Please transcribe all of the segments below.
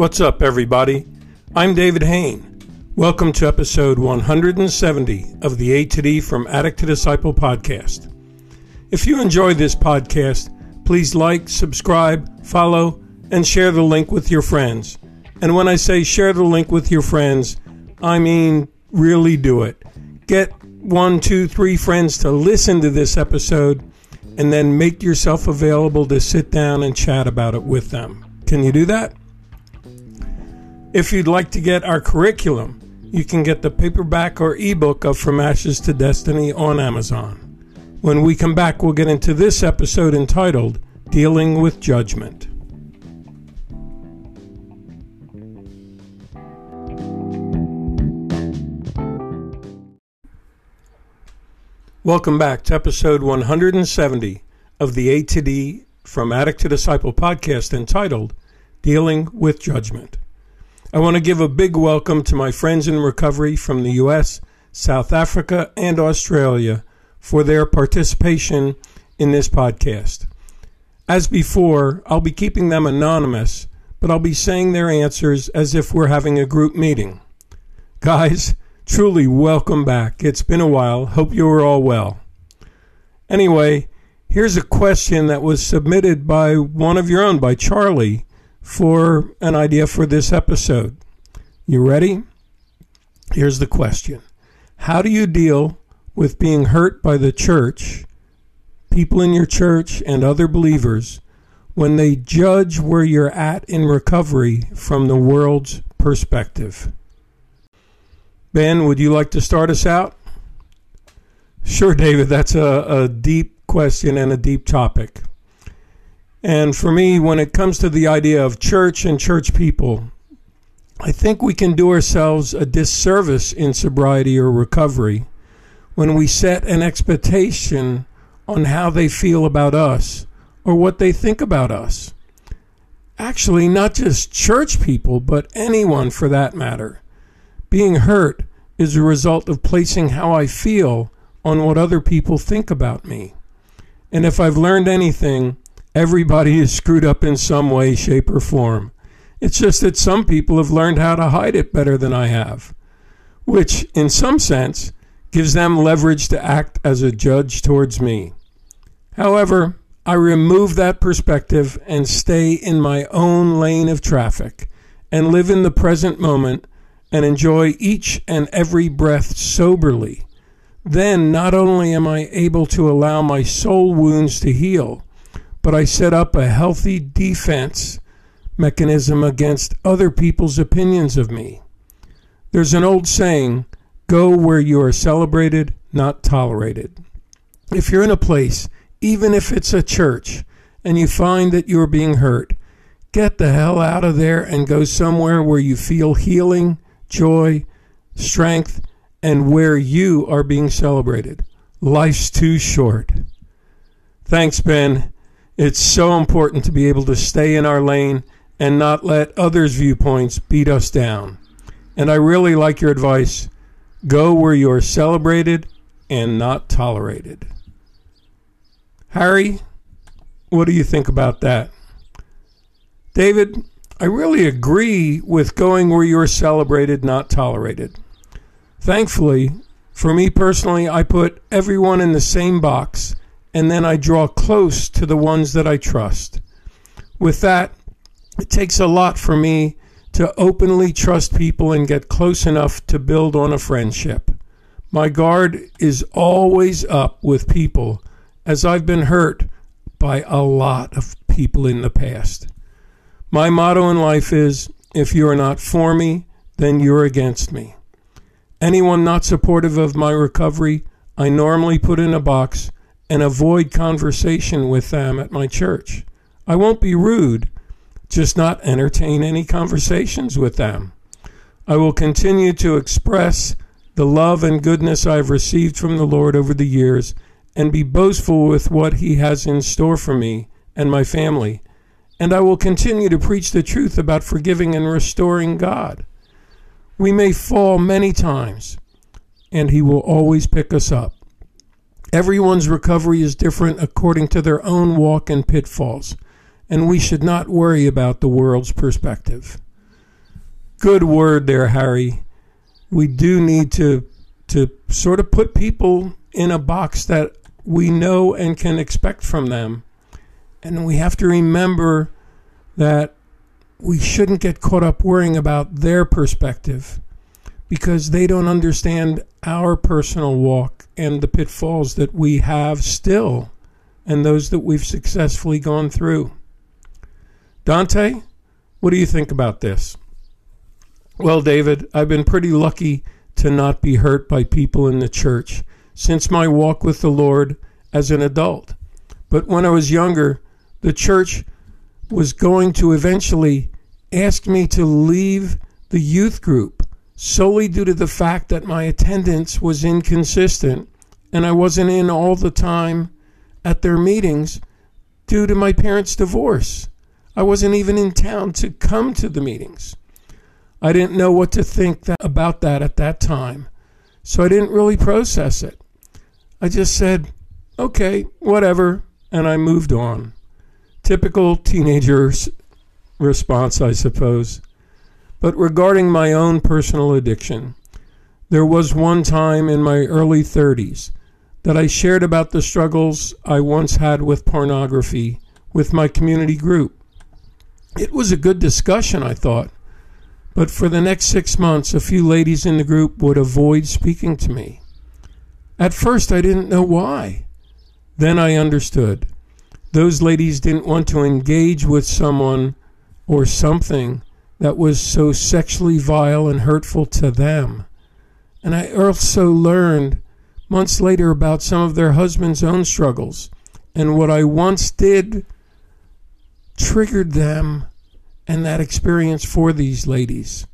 What's up, everybody? I'm David Hain. Welcome to episode 170 of the A to D from Addict to Disciple podcast. If you enjoy this podcast, please like, subscribe, follow, and share the link with your friends. And when I say share the link with your friends, I mean really do it. Get one, two, three friends to listen to this episode and then make yourself available to sit down and chat about it with them. Can you do that? If you'd like to get our curriculum, you can get the paperback or ebook of From Ashes to Destiny on Amazon. When we come back, we'll get into this episode entitled Dealing with Judgment. Welcome back to episode 170 of the A to D from Addict to Disciple podcast entitled Dealing with Judgment. I want to give a big welcome to my friends in recovery from the U.S., South Africa, and Australia for their participation in this podcast. As before, I'll be keeping them anonymous, but I'll be saying their answers as if we're having a group meeting. Guys, truly welcome back. It's been a while. Hope you are all well. Anyway, here's a question that was submitted by one of your own, by Charlie for an idea for this episode. You ready? Here's the question How do you deal with being hurt by the church, people in your church, and other believers when they judge where you're at in recovery from the world's perspective? Ben, would you like to start us out? Sure, David. That's a, a deep question and a deep topic. And for me, when it comes to the idea of church and church people, I think we can do ourselves a disservice in sobriety or recovery when we set an expectation on how they feel about us or what they think about us. Actually, not just church people, but anyone for that matter. Being hurt is a result of placing how I feel on what other people think about me. And if I've learned anything, Everybody is screwed up in some way, shape, or form. It's just that some people have learned how to hide it better than I have, which, in some sense, gives them leverage to act as a judge towards me. However, I remove that perspective and stay in my own lane of traffic and live in the present moment and enjoy each and every breath soberly. Then not only am I able to allow my soul wounds to heal, but I set up a healthy defense mechanism against other people's opinions of me. There's an old saying go where you are celebrated, not tolerated. If you're in a place, even if it's a church, and you find that you're being hurt, get the hell out of there and go somewhere where you feel healing, joy, strength, and where you are being celebrated. Life's too short. Thanks, Ben. It's so important to be able to stay in our lane and not let others' viewpoints beat us down. And I really like your advice go where you are celebrated and not tolerated. Harry, what do you think about that? David, I really agree with going where you're celebrated, not tolerated. Thankfully, for me personally, I put everyone in the same box and then I draw close to the ones that I trust. With that, it takes a lot for me to openly trust people and get close enough to build on a friendship. My guard is always up with people as I've been hurt by a lot of people in the past. My motto in life is if you are not for me, then you're against me. Anyone not supportive of my recovery, I normally put in a box and avoid conversation with them at my church. I won't be rude, just not entertain any conversations with them. I will continue to express the love and goodness I've received from the Lord over the years and be boastful with what He has in store for me and my family. And I will continue to preach the truth about forgiving and restoring God. We may fall many times, and He will always pick us up. Everyone's recovery is different according to their own walk and pitfalls, and we should not worry about the world's perspective. Good word there, Harry. We do need to to sort of put people in a box that we know and can expect from them. And we have to remember that we shouldn't get caught up worrying about their perspective because they don't understand our personal walk and the pitfalls that we have still and those that we've successfully gone through. Dante, what do you think about this? Well, David, I've been pretty lucky to not be hurt by people in the church since my walk with the Lord as an adult. But when I was younger, the church was going to eventually ask me to leave the youth group solely due to the fact that my attendance was inconsistent and I wasn't in all the time at their meetings due to my parents' divorce. I wasn't even in town to come to the meetings. I didn't know what to think that, about that at that time. So I didn't really process it. I just said, okay, whatever, and I moved on. Typical teenager's response, I suppose. But regarding my own personal addiction, there was one time in my early 30s that I shared about the struggles I once had with pornography with my community group. It was a good discussion, I thought, but for the next six months, a few ladies in the group would avoid speaking to me. At first, I didn't know why. Then I understood. Those ladies didn't want to engage with someone or something that was so sexually vile and hurtful to them. And I also learned months later about some of their husbands' own struggles and what I once did triggered them and that experience for these ladies.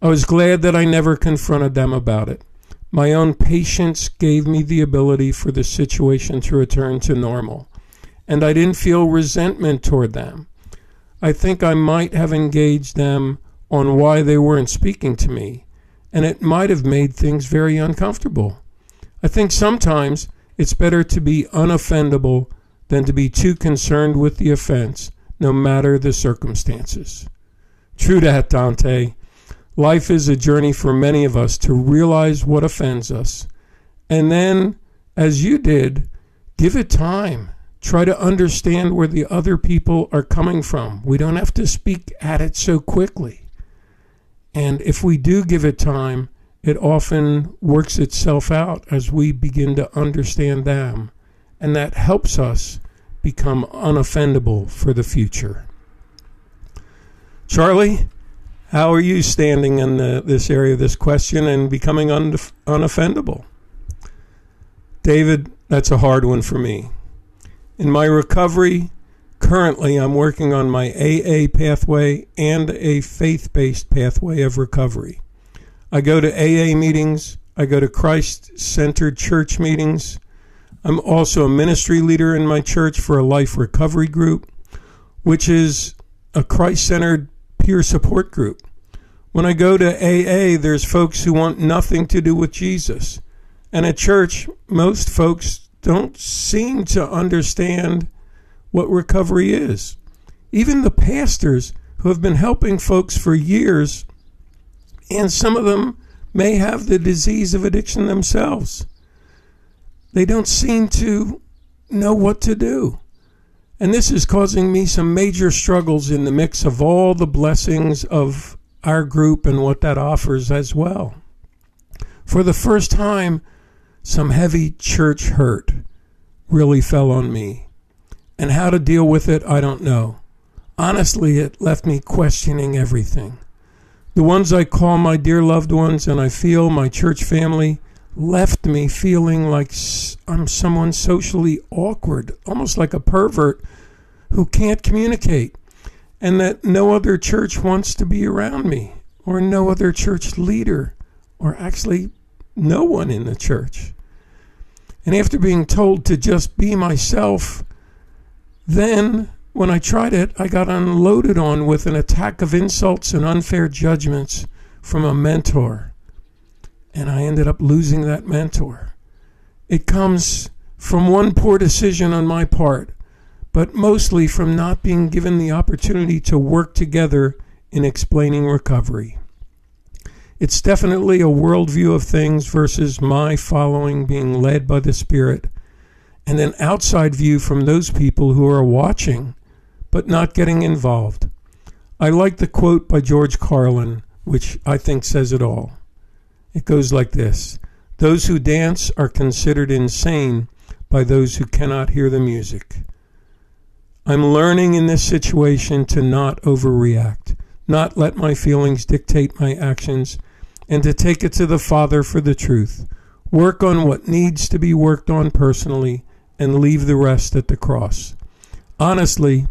I was glad that I never confronted them about it. My own patience gave me the ability for the situation to return to normal, and I didn't feel resentment toward them. I think I might have engaged them on why they weren't speaking to me, and it might have made things very uncomfortable. I think sometimes it's better to be unoffendable than to be too concerned with the offense no matter the circumstances. True that, Dante. Life is a journey for many of us to realize what offends us. And then, as you did, give it time. Try to understand where the other people are coming from. We don't have to speak at it so quickly. And if we do give it time, it often works itself out as we begin to understand them. And that helps us become unoffendable for the future. Charlie, how are you standing in the, this area of this question and becoming un, unoffendable? David, that's a hard one for me. In my recovery, currently I'm working on my AA pathway and a faith based pathway of recovery. I go to AA meetings, I go to Christ centered church meetings, I'm also a ministry leader in my church for a life recovery group, which is a Christ centered peer support group. When I go to AA, there's folks who want nothing to do with Jesus. And at church, most folks don't seem to understand what recovery is. Even the pastors who have been helping folks for years, and some of them may have the disease of addiction themselves they don't seem to know what to do. And this is causing me some major struggles in the mix of all the blessings of our group and what that offers as well. For the first time, some heavy church hurt really fell on me. And how to deal with it, I don't know. Honestly, it left me questioning everything. The ones I call my dear loved ones and I feel my church family left me feeling like I'm someone socially awkward, almost like a pervert who can't communicate, and that no other church wants to be around me, or no other church leader, or actually no one in the church. And after being told to just be myself, then when I tried it, I got unloaded on with an attack of insults and unfair judgments from a mentor and I ended up losing that mentor. It comes from one poor decision on my part, but mostly from not being given the opportunity to work together in explaining recovery. It's definitely a worldview of things versus my following being led by the Spirit, and an outside view from those people who are watching but not getting involved. I like the quote by George Carlin, which I think says it all. It goes like this Those who dance are considered insane by those who cannot hear the music. I'm learning in this situation to not overreact, not let my feelings dictate my actions, and to take it to the Father for the truth. Work on what needs to be worked on personally and leave the rest at the cross. Honestly,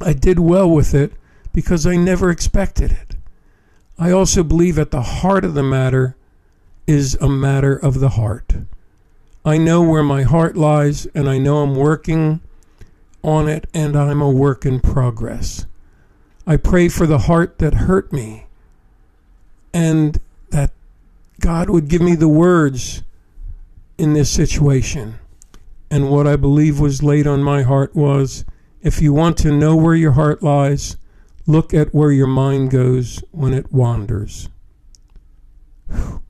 I did well with it because I never expected it. I also believe at the heart of the matter is a matter of the heart. I know where my heart lies, and I know I'm working on it, and I'm a work in progress. I pray for the heart that hurt me, and that God would give me the words in this situation. And what I believe was laid on my heart was if you want to know where your heart lies, look at where your mind goes when it wanders. Whew.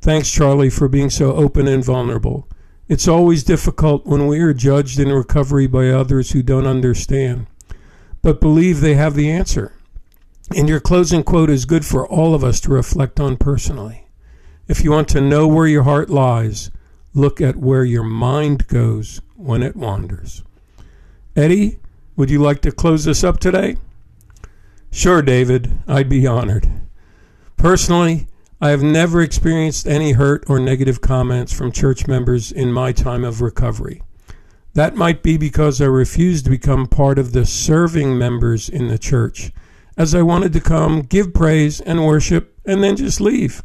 Thanks, Charlie, for being so open and vulnerable. It's always difficult when we are judged in recovery by others who don't understand, but believe they have the answer. And your closing quote is good for all of us to reflect on personally. If you want to know where your heart lies, look at where your mind goes when it wanders. Eddie, would you like to close this up today? Sure, David, I'd be honored. Personally, I have never experienced any hurt or negative comments from church members in my time of recovery. That might be because I refused to become part of the serving members in the church, as I wanted to come, give praise and worship, and then just leave.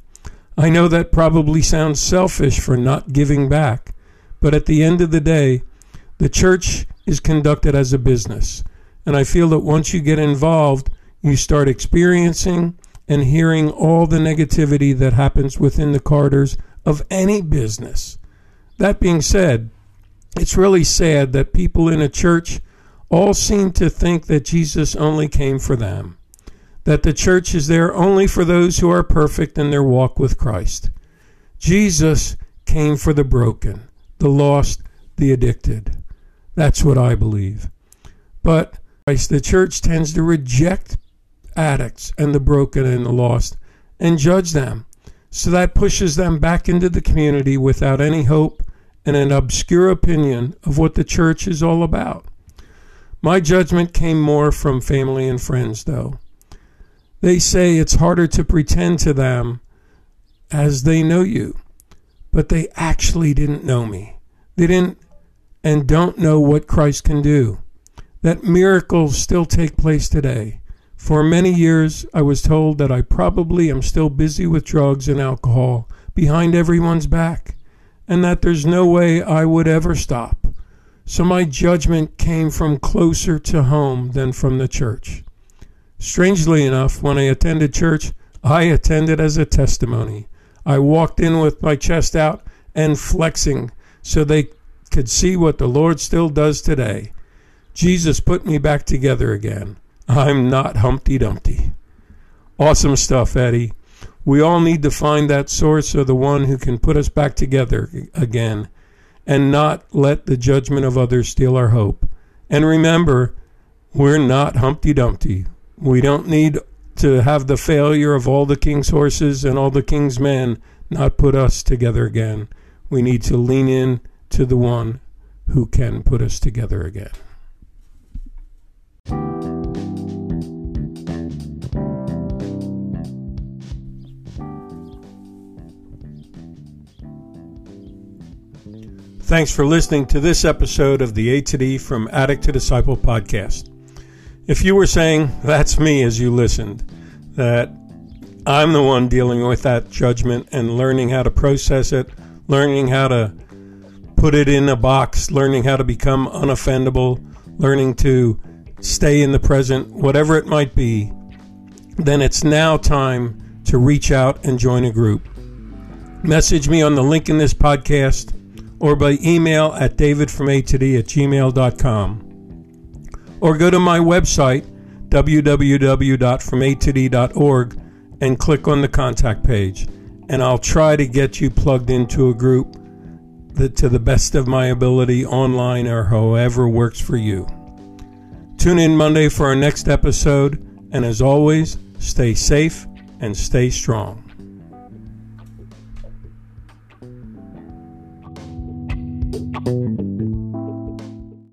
I know that probably sounds selfish for not giving back, but at the end of the day, the church is conducted as a business. And I feel that once you get involved, you start experiencing and hearing all the negativity that happens within the corridors of any business. That being said, it's really sad that people in a church all seem to think that Jesus only came for them, that the church is there only for those who are perfect in their walk with Christ. Jesus came for the broken, the lost, the addicted. That's what I believe. But the church tends to reject addicts and the broken and the lost and judge them. So that pushes them back into the community without any hope and an obscure opinion of what the church is all about. My judgment came more from family and friends, though. They say it's harder to pretend to them as they know you, but they actually didn't know me. They didn't and don't know what Christ can do. That miracles still take place today. For many years, I was told that I probably am still busy with drugs and alcohol behind everyone's back, and that there's no way I would ever stop. So my judgment came from closer to home than from the church. Strangely enough, when I attended church, I attended as a testimony. I walked in with my chest out and flexing so they could see what the Lord still does today. Jesus put me back together again. I'm not Humpty Dumpty. Awesome stuff, Eddie. We all need to find that source or the one who can put us back together again and not let the judgment of others steal our hope. And remember, we're not Humpty Dumpty. We don't need to have the failure of all the king's horses and all the king's men not put us together again. We need to lean in to the one who can put us together again. Thanks for listening to this episode of the A to D from Addict to Disciple podcast. If you were saying, that's me as you listened, that I'm the one dealing with that judgment and learning how to process it, learning how to put it in a box, learning how to become unoffendable, learning to stay in the present, whatever it might be, then it's now time to reach out and join a group. Message me on the link in this podcast or by email at davidfromatod at gmail.com. Or go to my website, www.fromatod.org, and click on the contact page, and I'll try to get you plugged into a group that, to the best of my ability, online or however works for you. Tune in Monday for our next episode, and as always, stay safe and stay strong.